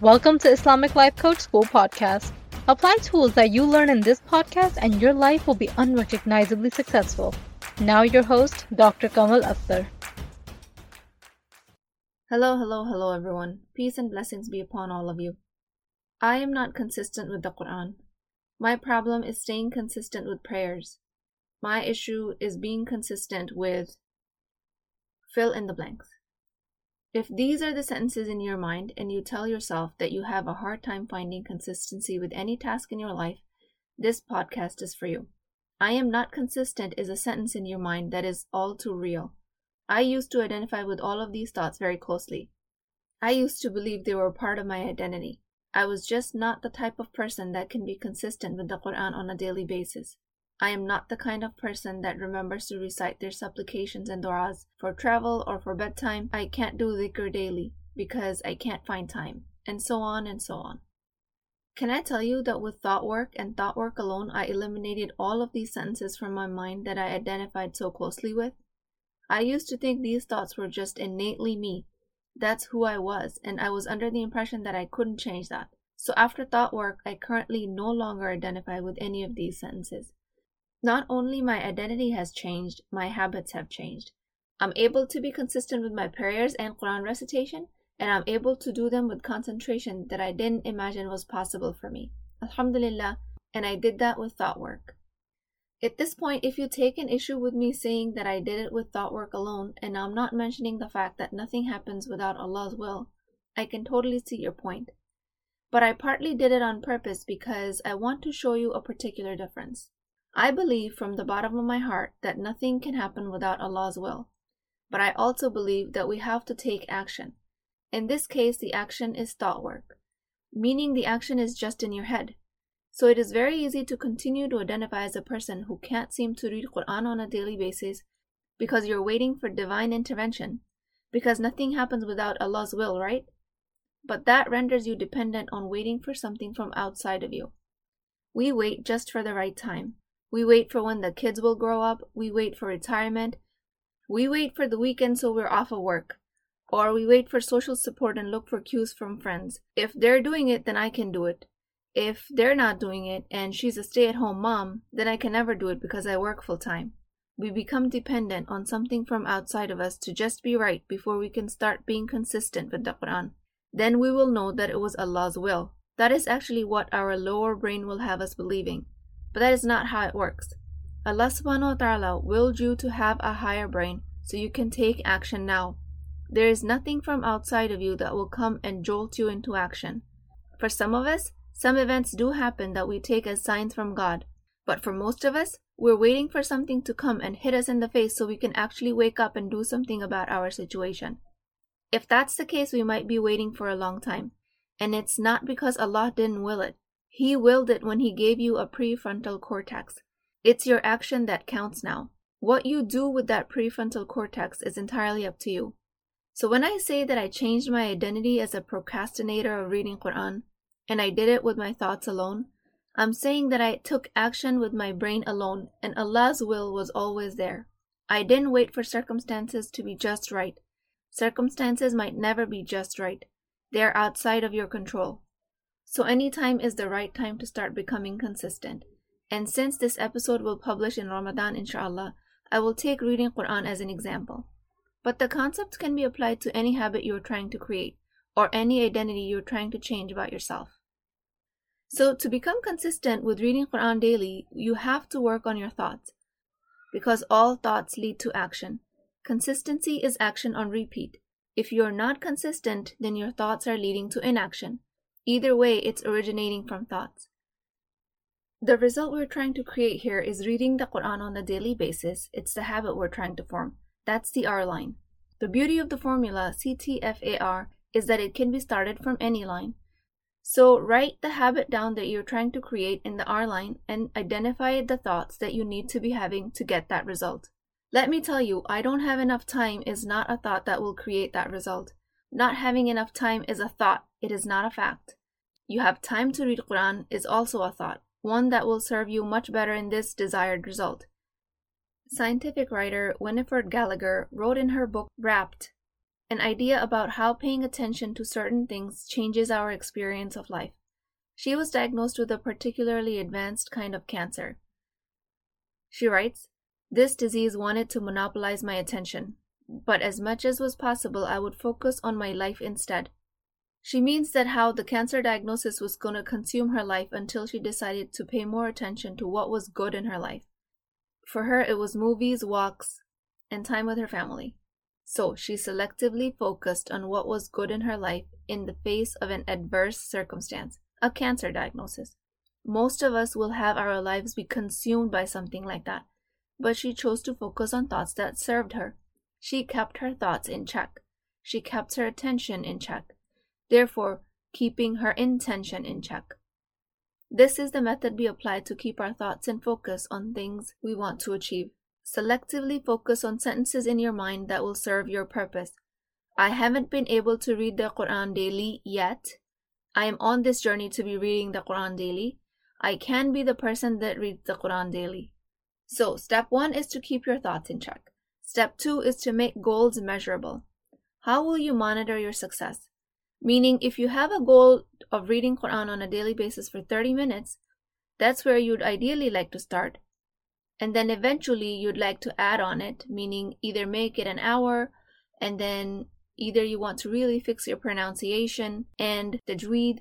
Welcome to Islamic Life Coach School podcast. Apply tools that you learn in this podcast and your life will be unrecognizably successful. Now, your host, Dr. Kamal Akhtar. Hello, hello, hello, everyone. Peace and blessings be upon all of you. I am not consistent with the Quran. My problem is staying consistent with prayers. My issue is being consistent with fill in the blanks. If these are the sentences in your mind and you tell yourself that you have a hard time finding consistency with any task in your life, this podcast is for you. I am not consistent is a sentence in your mind that is all too real. I used to identify with all of these thoughts very closely. I used to believe they were part of my identity. I was just not the type of person that can be consistent with the Quran on a daily basis. I am not the kind of person that remembers to recite their supplications and du'as for travel or for bedtime. I can't do dhikr daily because I can't find time, and so on and so on. Can I tell you that with thought work and thought work alone, I eliminated all of these sentences from my mind that I identified so closely with? I used to think these thoughts were just innately me that's who I was, and I was under the impression that I couldn't change that. So after thought work, I currently no longer identify with any of these sentences. Not only my identity has changed, my habits have changed. I'm able to be consistent with my prayers and Quran recitation, and I'm able to do them with concentration that I didn't imagine was possible for me. Alhamdulillah, and I did that with thought work. At this point, if you take an issue with me saying that I did it with thought work alone, and I'm not mentioning the fact that nothing happens without Allah's will, I can totally see your point. But I partly did it on purpose because I want to show you a particular difference. I believe from the bottom of my heart that nothing can happen without Allah's will. But I also believe that we have to take action. In this case, the action is thought work, meaning the action is just in your head. So it is very easy to continue to identify as a person who can't seem to read Quran on a daily basis because you're waiting for divine intervention, because nothing happens without Allah's will, right? But that renders you dependent on waiting for something from outside of you. We wait just for the right time. We wait for when the kids will grow up. We wait for retirement. We wait for the weekend so we're off of work. Or we wait for social support and look for cues from friends. If they're doing it, then I can do it if they're not doing it and she's a stay at home mom, then I can never do it because I work full time. We become dependent on something from outside of us to just be right before we can start being consistent with the Quran. Then we will know that it was Allah's will. That is actually what our lower brain will have us believing. But that is not how it works. Allah subhanahu wa ta'ala willed you to have a higher brain so you can take action now. There is nothing from outside of you that will come and jolt you into action. For some of us, some events do happen that we take as signs from God, but for most of us, we're waiting for something to come and hit us in the face so we can actually wake up and do something about our situation. If that's the case, we might be waiting for a long time. And it's not because Allah didn't will it. He willed it when He gave you a prefrontal cortex. It's your action that counts now. What you do with that prefrontal cortex is entirely up to you. So when I say that I changed my identity as a procrastinator of reading Quran, and I did it with my thoughts alone, I'm saying that I took action with my brain alone and Allah's will was always there. I didn't wait for circumstances to be just right. Circumstances might never be just right. They are outside of your control. So any time is the right time to start becoming consistent. And since this episode will publish in Ramadan inshallah, I will take reading Quran as an example. But the concepts can be applied to any habit you're trying to create or any identity you're trying to change about yourself. So, to become consistent with reading Quran daily, you have to work on your thoughts because all thoughts lead to action. Consistency is action on repeat. If you're not consistent, then your thoughts are leading to inaction. Either way, it's originating from thoughts. The result we're trying to create here is reading the Quran on a daily basis. It's the habit we're trying to form. That's the R line. The beauty of the formula CTFAR is that it can be started from any line. So write the habit down that you're trying to create in the R line and identify the thoughts that you need to be having to get that result. Let me tell you, I don't have enough time is not a thought that will create that result. Not having enough time is a thought, it is not a fact. You have time to read Quran is also a thought, one that will serve you much better in this desired result. Scientific writer Winifred Gallagher wrote in her book Rapt an idea about how paying attention to certain things changes our experience of life. She was diagnosed with a particularly advanced kind of cancer. She writes, This disease wanted to monopolize my attention, but as much as was possible, I would focus on my life instead. She means that how the cancer diagnosis was going to consume her life until she decided to pay more attention to what was good in her life. For her, it was movies, walks, and time with her family. So she selectively focused on what was good in her life in the face of an adverse circumstance, a cancer diagnosis. Most of us will have our lives be consumed by something like that, but she chose to focus on thoughts that served her. She kept her thoughts in check. She kept her attention in check, therefore, keeping her intention in check. This is the method we apply to keep our thoughts in focus on things we want to achieve. Selectively focus on sentences in your mind that will serve your purpose. I haven't been able to read the Quran daily yet. I am on this journey to be reading the Quran daily. I can be the person that reads the Quran daily. So, step one is to keep your thoughts in check. Step two is to make goals measurable. How will you monitor your success? Meaning, if you have a goal of reading Quran on a daily basis for 30 minutes, that's where you'd ideally like to start. And then eventually you'd like to add on it meaning either make it an hour and then either you want to really fix your pronunciation and tajweed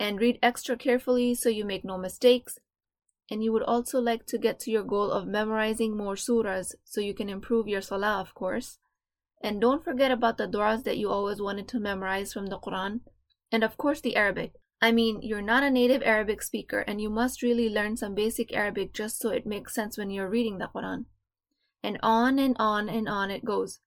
and read extra carefully so you make no mistakes. And you would also like to get to your goal of memorizing more surahs so you can improve your salah of course and don't forget about the du'as that you always wanted to memorize from the quran and of course the arabic I mean, you're not a native Arabic speaker and you must really learn some basic Arabic just so it makes sense when you're reading the Quran. And on and on and on it goes.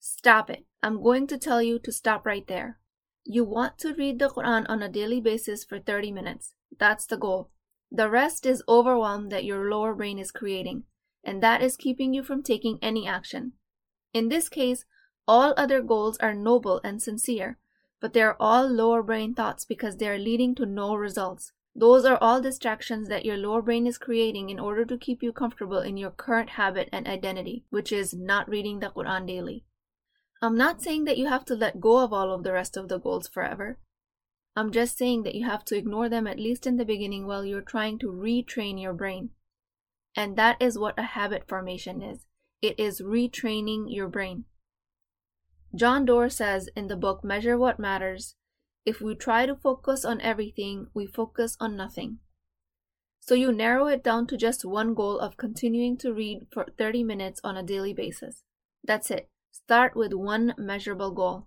Stop it. I'm going to tell you to stop right there. You want to read the Quran on a daily basis for 30 minutes. That's the goal. The rest is overwhelm that your lower brain is creating, and that is keeping you from taking any action. In this case, all other goals are noble and sincere, but they're all lower brain thoughts because they're leading to no results. Those are all distractions that your lower brain is creating in order to keep you comfortable in your current habit and identity, which is not reading the Quran daily. I'm not saying that you have to let go of all of the rest of the goals forever. I'm just saying that you have to ignore them at least in the beginning while you're trying to retrain your brain. And that is what a habit formation is it is retraining your brain. John Doerr says in the book Measure What Matters if we try to focus on everything, we focus on nothing. So you narrow it down to just one goal of continuing to read for 30 minutes on a daily basis. That's it. Start with one measurable goal.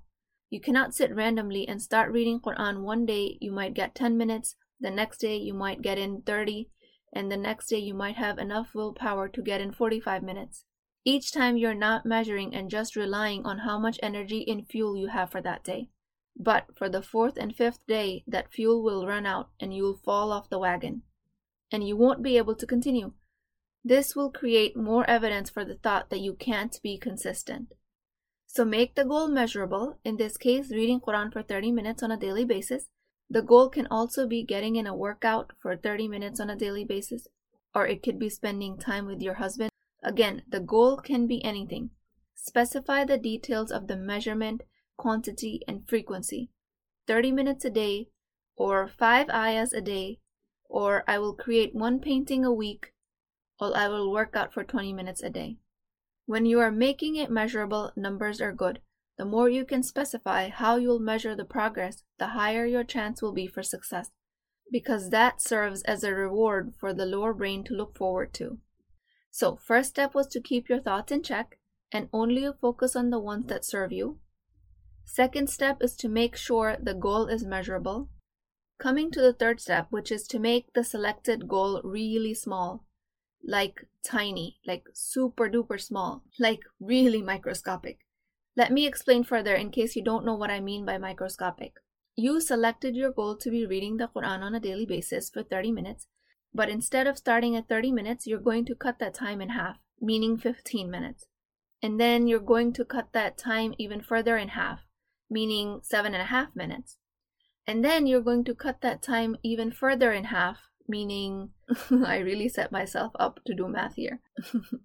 You cannot sit randomly and start reading Quran one day you might get 10 minutes, the next day you might get in 30, and the next day you might have enough willpower to get in 45 minutes. Each time you're not measuring and just relying on how much energy and fuel you have for that day. But for the fourth and fifth day, that fuel will run out and you'll fall off the wagon. And you won't be able to continue. This will create more evidence for the thought that you can't be consistent. So make the goal measurable, in this case, reading Quran for 30 minutes on a daily basis. The goal can also be getting in a workout for 30 minutes on a daily basis, or it could be spending time with your husband Again, the goal can be anything. Specify the details of the measurement, quantity, and frequency. 30 minutes a day, or 5 ayahs a day, or I will create one painting a week, or I will work out for 20 minutes a day. When you are making it measurable, numbers are good. The more you can specify how you'll measure the progress, the higher your chance will be for success, because that serves as a reward for the lower brain to look forward to. So, first step was to keep your thoughts in check and only focus on the ones that serve you. Second step is to make sure the goal is measurable. Coming to the third step, which is to make the selected goal really small, like tiny, like super duper small, like really microscopic. Let me explain further in case you don't know what I mean by microscopic. You selected your goal to be reading the Quran on a daily basis for 30 minutes but instead of starting at 30 minutes, you're going to cut that time in half, meaning 15 minutes. And then you're going to cut that time even further in half, meaning seven and a half minutes. And then you're going to cut that time even further in half, meaning I really set myself up to do math here.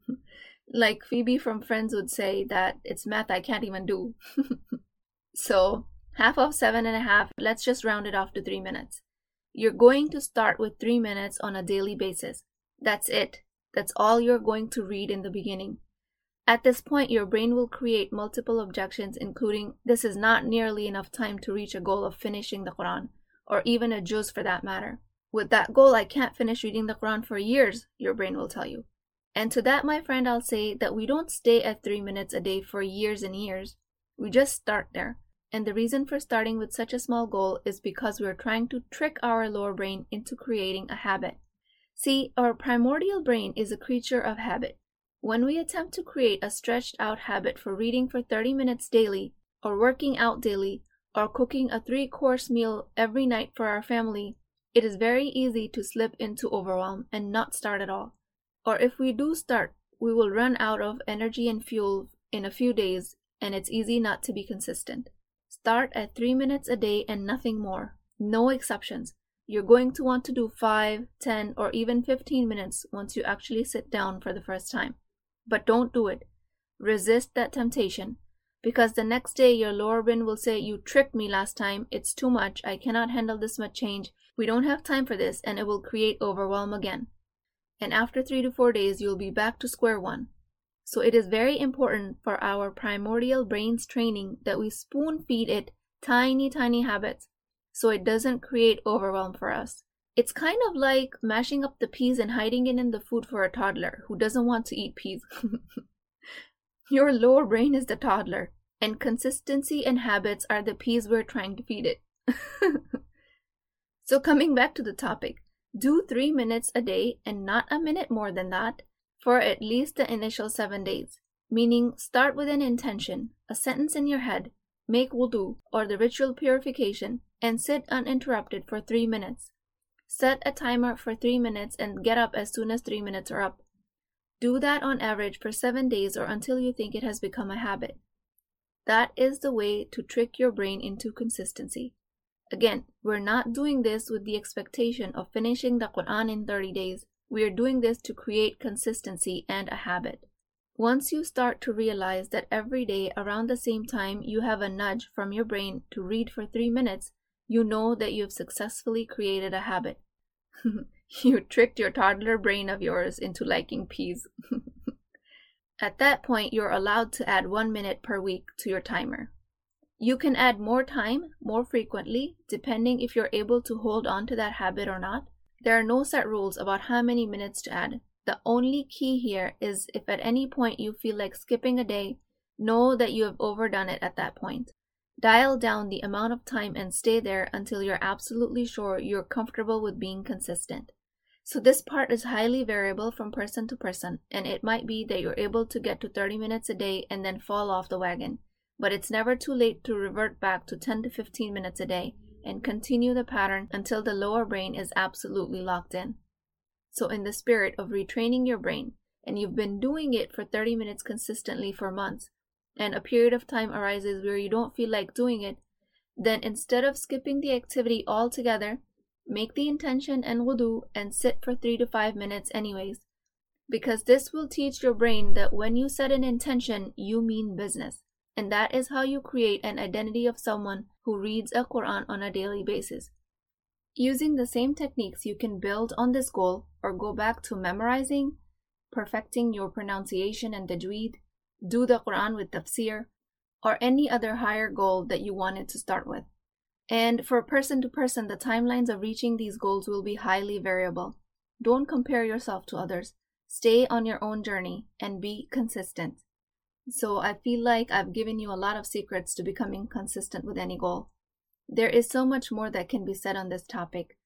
like Phoebe from Friends would say that it's math I can't even do. So, half of seven and a half, let's just round it off to three minutes. You're going to start with three minutes on a daily basis. That's it. That's all you're going to read in the beginning. At this point, your brain will create multiple objections, including this is not nearly enough time to reach a goal of finishing the Quran, or even a juz for that matter. With that goal, I can't finish reading the Quran for years, your brain will tell you. And to that, my friend, I'll say that we don't stay at three minutes a day for years and years. We just start there. And the reason for starting with such a small goal is because we're trying to trick our lower brain into creating a habit. See, our primordial brain is a creature of habit. When we attempt to create a stretched out habit for reading for 30 minutes daily, or working out daily, or cooking a three course meal every night for our family, it is very easy to slip into overwhelm and not start at all. Or if we do start, we will run out of energy and fuel in a few days, and it's easy not to be consistent. Start at 3 minutes a day and nothing more. No exceptions. You're going to want to do 5, 10, or even 15 minutes once you actually sit down for the first time. But don't do it. Resist that temptation because the next day your lower brain will say, You tricked me last time, it's too much, I cannot handle this much change, we don't have time for this, and it will create overwhelm again. And after three to four days, you'll be back to square one. So it is very important for our primordial brain's training that we spoon feed it tiny, tiny habits so it doesn't create overwhelm for us. It's kind of like mashing up the peas and hiding it in the food for a toddler who doesn't want to eat peas. Your lower brain is the toddler, and consistency and habits are the peas we're trying to feed it. so, coming back to the topic, do three minutes a day and not a minute more than that for at least the initial seven days. Meaning, start with an intention, a sentence in your head, make wudu or the ritual purification, and sit uninterrupted for three minutes. Set a timer for three minutes and get up as soon as three minutes are up. Do that on average for seven days or until you think it has become a habit. That is the way to trick your brain into consistency. Again, we're not doing this with the expectation of finishing the Quran in 30 days. We are doing this to create consistency and a habit. Once you start to realize that every day around the same time you have a nudge from your brain to read for three minutes, you know that you've successfully created a habit. you tricked your toddler brain of yours into liking peas. At that point, you're allowed to add one minute per week to your timer. You can add more time more frequently, depending if you're able to hold on to that habit or not. There are no set rules about how many minutes to add. The only key here is if at any point you feel like skipping a day, know that you have overdone it at that point. Dial down the amount of time and stay there until you're absolutely sure you're comfortable with being consistent. So this part is highly variable from person to person, and it might be that you're able to get to 30 minutes a day and then fall off the wagon. But it's never too late to revert back to 10 to 15 minutes a day and continue the pattern until the lower brain is absolutely locked in. So, in the spirit of retraining your brain, and you've been doing it for 30 minutes consistently for months, and a period of time arises where you don't feel like doing it, then instead of skipping the activity altogether, Make the intention and wudu and sit for 3 to 5 minutes anyways. Because this will teach your brain that when you set an intention, you mean business. And that is how you create an identity of someone who reads a Quran on a daily basis. Using the same techniques, you can build on this goal or go back to memorizing, perfecting your pronunciation and tajweed, do the Quran with tafsir, or any other higher goal that you wanted to start with. And for person to person, the timelines of reaching these goals will be highly variable. Don't compare yourself to others. Stay on your own journey and be consistent. So I feel like I've given you a lot of secrets to becoming consistent with any goal. There is so much more that can be said on this topic,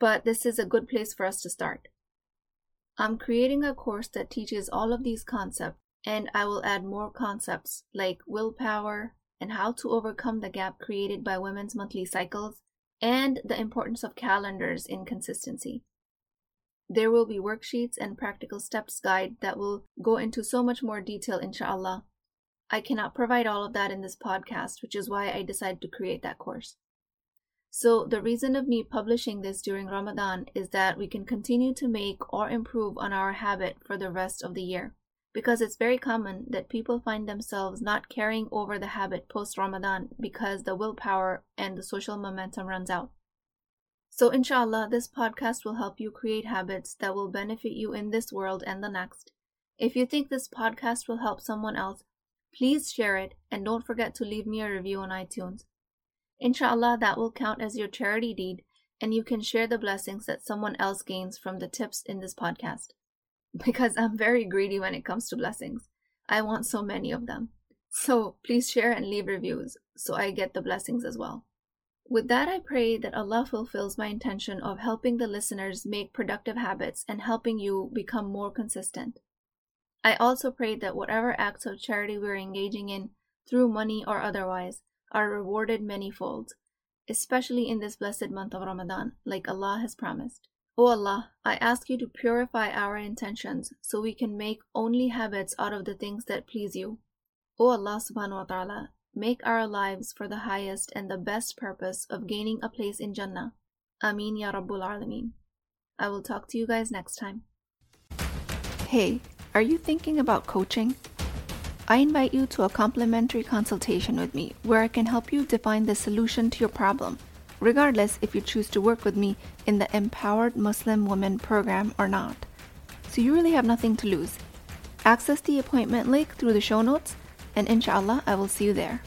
but this is a good place for us to start. I'm creating a course that teaches all of these concepts, and I will add more concepts like willpower, and how to overcome the gap created by women's monthly cycles, and the importance of calendars in consistency. There will be worksheets and practical steps guide that will go into so much more detail, inshallah. I cannot provide all of that in this podcast, which is why I decided to create that course. So, the reason of me publishing this during Ramadan is that we can continue to make or improve on our habit for the rest of the year because it's very common that people find themselves not carrying over the habit post Ramadan because the willpower and the social momentum runs out. So, inshallah, this podcast will help you create habits that will benefit you in this world and the next. If you think this podcast will help someone else, please share it and don't forget to leave me a review on iTunes. Inshallah, that will count as your charity deed and you can share the blessings that someone else gains from the tips in this podcast. Because I'm very greedy when it comes to blessings. I want so many of them. So please share and leave reviews so I get the blessings as well. With that, I pray that Allah fulfills my intention of helping the listeners make productive habits and helping you become more consistent. I also pray that whatever acts of charity we're engaging in, through money or otherwise, are rewarded manyfold, especially in this blessed month of Ramadan, like Allah has promised. O oh Allah, I ask you to purify our intentions so we can make only habits out of the things that please you. O oh Allah subhanahu wa ta'ala, make our lives for the highest and the best purpose of gaining a place in Jannah. Amin Ya Rabbul Alameen. I will talk to you guys next time. Hey, are you thinking about coaching? I invite you to a complimentary consultation with me where I can help you define the solution to your problem, regardless if you choose to work with me in the Empowered Muslim Women program or not. So you really have nothing to lose. Access the appointment link through the show notes and inshallah, I will see you there.